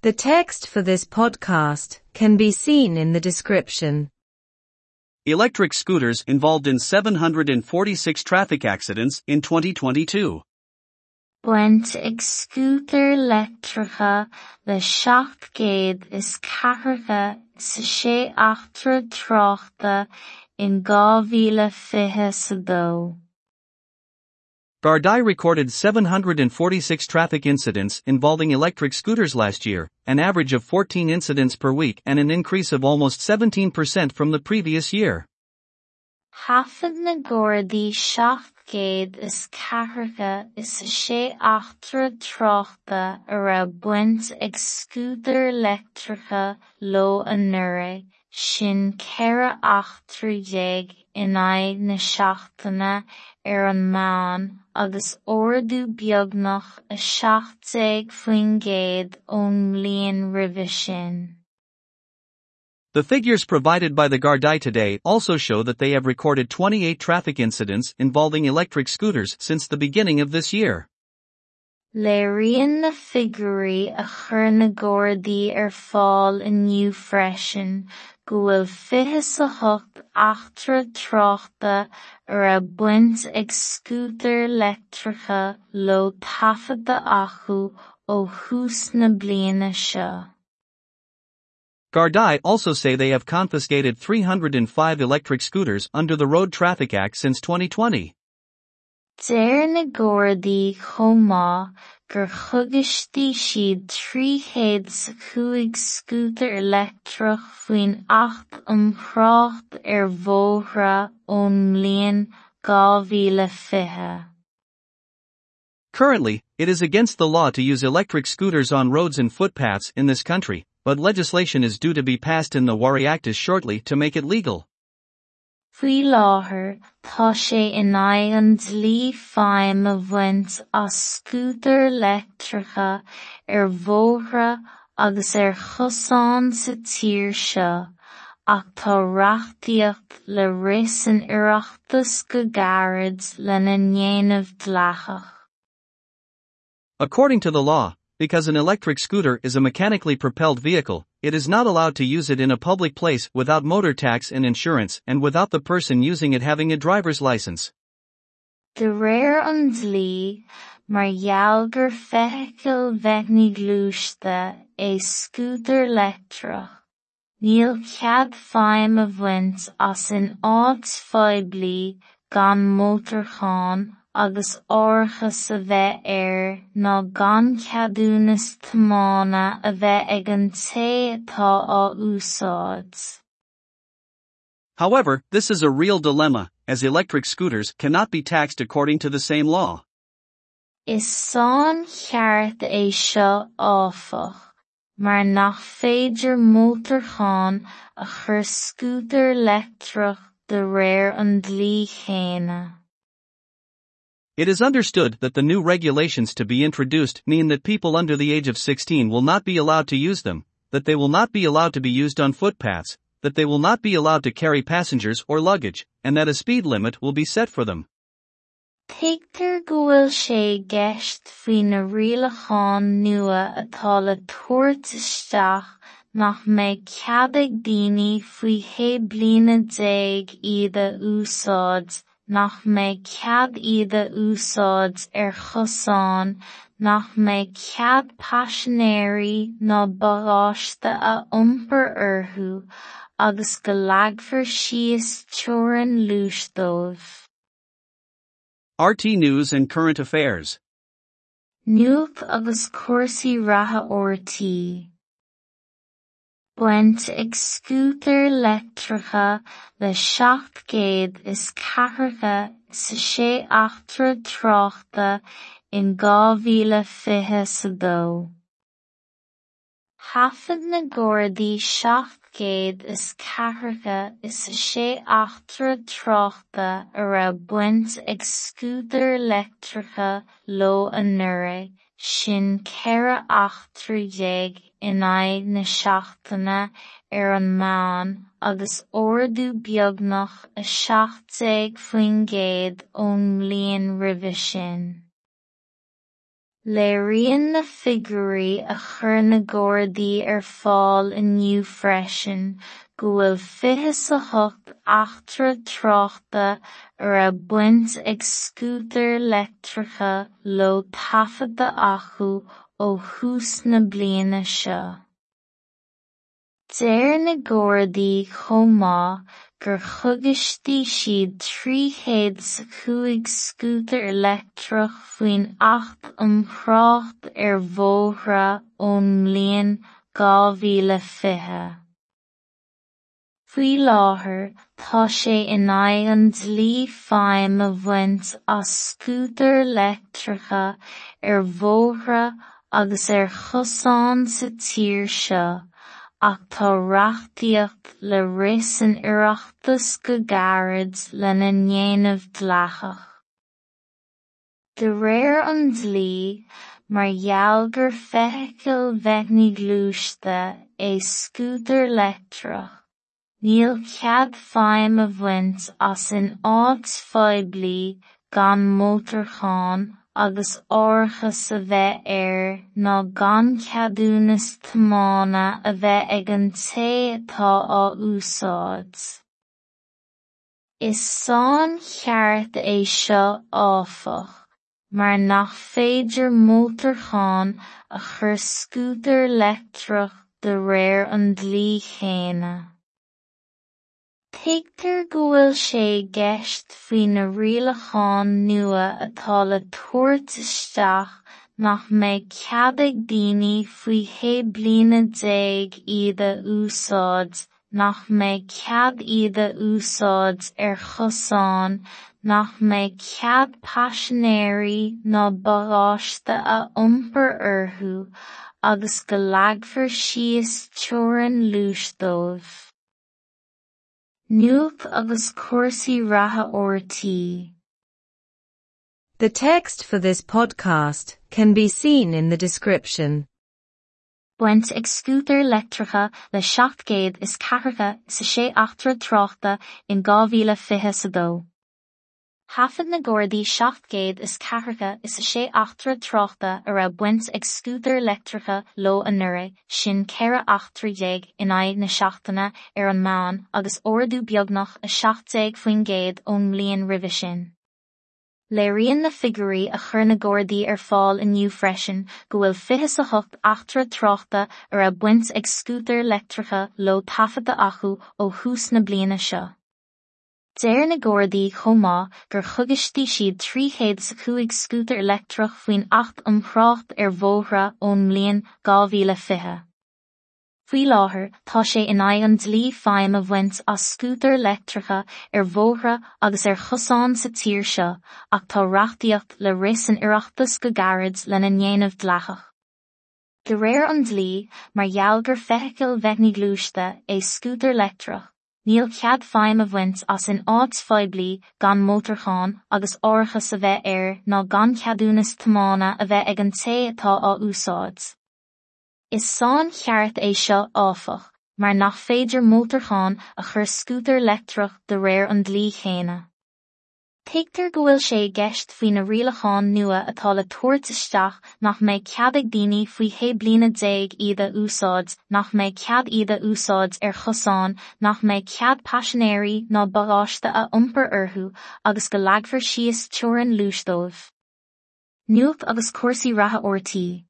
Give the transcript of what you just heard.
The text for this podcast can be seen in the description. Electric scooters involved in 746 traffic accidents in 2022. Buint ag scútar leictreacha le seacht géad is ceathracha sa sé achtra tráchta in 2022. Gardaí recorded 746 traffic incidents involving electric scooters last year, an average of 14 incidents per week and an increase of almost 17% from the previous year. Thaifead na Gardaí seacht géad is ceathracha is sa sé achtra tráchta a raibh buint ag scútar leictreacha leo an nua sin déag in na ar an agus beagnach a ón roimhe sin. The figures provided by the Gardaí today also show that they have recorded 28 traffic incidents involving electric scooters since the beginning of this year. Léiríonn na figurí a chur na Gardaí ar fáil inniu freisin go bhfuil fiche sa hocht achtra tráchta ar a buint ag scútar leictreacha leo taifeadadh acu ó thús na bliana seo. Gardaí also say they have confiscated 305 electric scooters under the Road Traffic Act since 2020. Deir na gur trí sa acht ar mhóithre ón 2020. Currently, it is against the law to use electric scooters on roads and footpaths in this country, but legislation is due to be passed in the Oireachtas shortly to make it legal. Faoi láthair, tá sé in an dlí feidhm a bhaint as scútar leictreacha ar er mhóithre agus er ar chosáin sa tír seo, ach tá reachtaíocht le rios an oireachtas go gairid lena ndéanamh dleathach. According to the law, because an electric scooter is a mechanically propelled vehicle, it is not allowed to use it in a public place without motor tax and insurance and without the person using it having a driver's license. De réir an dlí, mar gheall gur feithicil bheithní glúiste é scútar leictreach. Níl cead feidhm a bhaint as in áit fheiblí gan mótarchán agus áirithas a bheith air ná gan ceadúnas a bheith ag an tae atá á úsáid. However, this is a real dilemma, as electric scooters cannot be taxed according to the same law. Is sáin cheart é seo áfach, mar nach féidir mótarchán a chur scútar leictreach de réir an dlí chéine. It is understood that the new regulations to be introduced mean that people under the age of 16 will not be allowed to use them, that they will not be allowed to be used on footpaths, that they will not be allowed to carry passengers or luggage, and that a speed limit will be set for them. Tuigtear go bhfuil sé gceist faoi na rialacháin nua atá le isteach nach mbeidh ceadaig daoine faoi chéad bliana déag iad nach mbeidh cead iad úsáid ar chosáin nach mbeidh cead paisinéirí nó bagáiste a iompar orthu agus go leagfar síos teorainn lúsdóibh. RTÉ News and Current Affairs. Nuach agus cuasaí ratha ortaí. Buint ag scútar leictreacha le seacht géad is ceathracha sa sé achtra tráchta in 2022. Thaifead na Gardaí seacht is ceathracha is sa sé achtra tráchta a raibh buint ag an nua sin ceithre achtra déag in aghaidh na seachtaine ar an mbun agus ordú beagnach a seachtdéag faoin gcéad ón roimhe sin. Léiríonn na figurí a chur na Gorddaí ar fáil inniu freisin go bhfuil fiche sa hocht eachtra tráchta ar a buint ag scútar leictreacha leo taifeadadh acu ó thús na bliana. Deir na Gorddaí chomh maith gur chugaistí siad trí chéad sa cúig scútar electrach faoin acht iompracht ar mhóithre ón mbliain dhá mhíle fiche. Faoi láthair, tá sé in aghaidh an dlí feidhm a bhaint as scútar electracha ar mhóithre agus ar chosáin sa tír seo ach tá reachtaíocht le rios an oireachtas go gairid lena ndéanamh dleathach. De réir an dlí, mar é scútar leictreach, níl cead feidhm a bhaint as in áit fhadhblí gan agus áireachas a bheith air ná gan ceadúnas tiomána a bheith ag an. Is sáin cheart é seo áfach, mar nach féidir a chur leictreach de réir an dlí. Thigtar go bhfuil sé gceist faoi na rialacháin nua atá le tabhairt isteach nach mbeidh ceadaig daoine faoi chéad bliana déag iad a úsáid nach mbeidh cead iad a úsáid ar nach mbeidh a orthu agus dóibh. Nuacht agus cúrsaí ratha ortaí. The text for this podcast can be seen in the description. Buint ag scútar le seachtgéad is ceathracha sa sé achtra tráchta in sa dó. Hafad na Gorddaí seachtgéad is ceathracha is sa sé achtra tráchta a raibh buint ag scútar leictreacha leo an nura sin ceithre achtra déag in aghaidh na seachtaine ar an meán agus oradú beagnach a seachtaigh faoin gcéad ón mbliain roimhe sin. Léiríonn na figurí a chur na Gorddaí ar fáil inniu freisin go bhfuil fiche sa hocht achtra tráchta ar a buint ag scútar leictreacha leo taifeadadh acu ó thús na bliana seo. Déir na Gcordaí chomá gur chugistí siad tríhéad sa chuig scútar electrach faoin 8 an chrácht ar bhóthra ón mlíon 2020. Fuí láthair tá sé in aghaidh an dlí feim a bhaint as scútar electracha ar bhóthra agus ar chosáin sa tír seo, ach tá reachtaíocht le ris an iireachtas go garid lena nhéanamh dlachach. Go réir an dlí mar gheallgur feicil bheithnig glúiste é scútar electrach Níl cead feidhm a bhaint as in áit fhadhblí gan mótarchán agus áireachas a bheith air ná gan ceadúnas tiomána a bheith ag an tae atá á úsáid. Is sáin cheart é seo áfach, mar nach féidir mótarchán a chur scútar leictreach de réir an dlí chéine. Thigtar go bhfuil sé gceist faoi na rialacháin nua atá le tuairt isteach nach mbeidh ceadaig daoine faoi chéad bliana déag iad a úsáid nach mbeidh cead iad a úsáid ar chosáin nach mbeidh cead paisinéirí ná bagáiste a iompar orthu agus go leagfar síos teorainn lúis dóibh. Nuacht agus cuasaí ratha ortaí.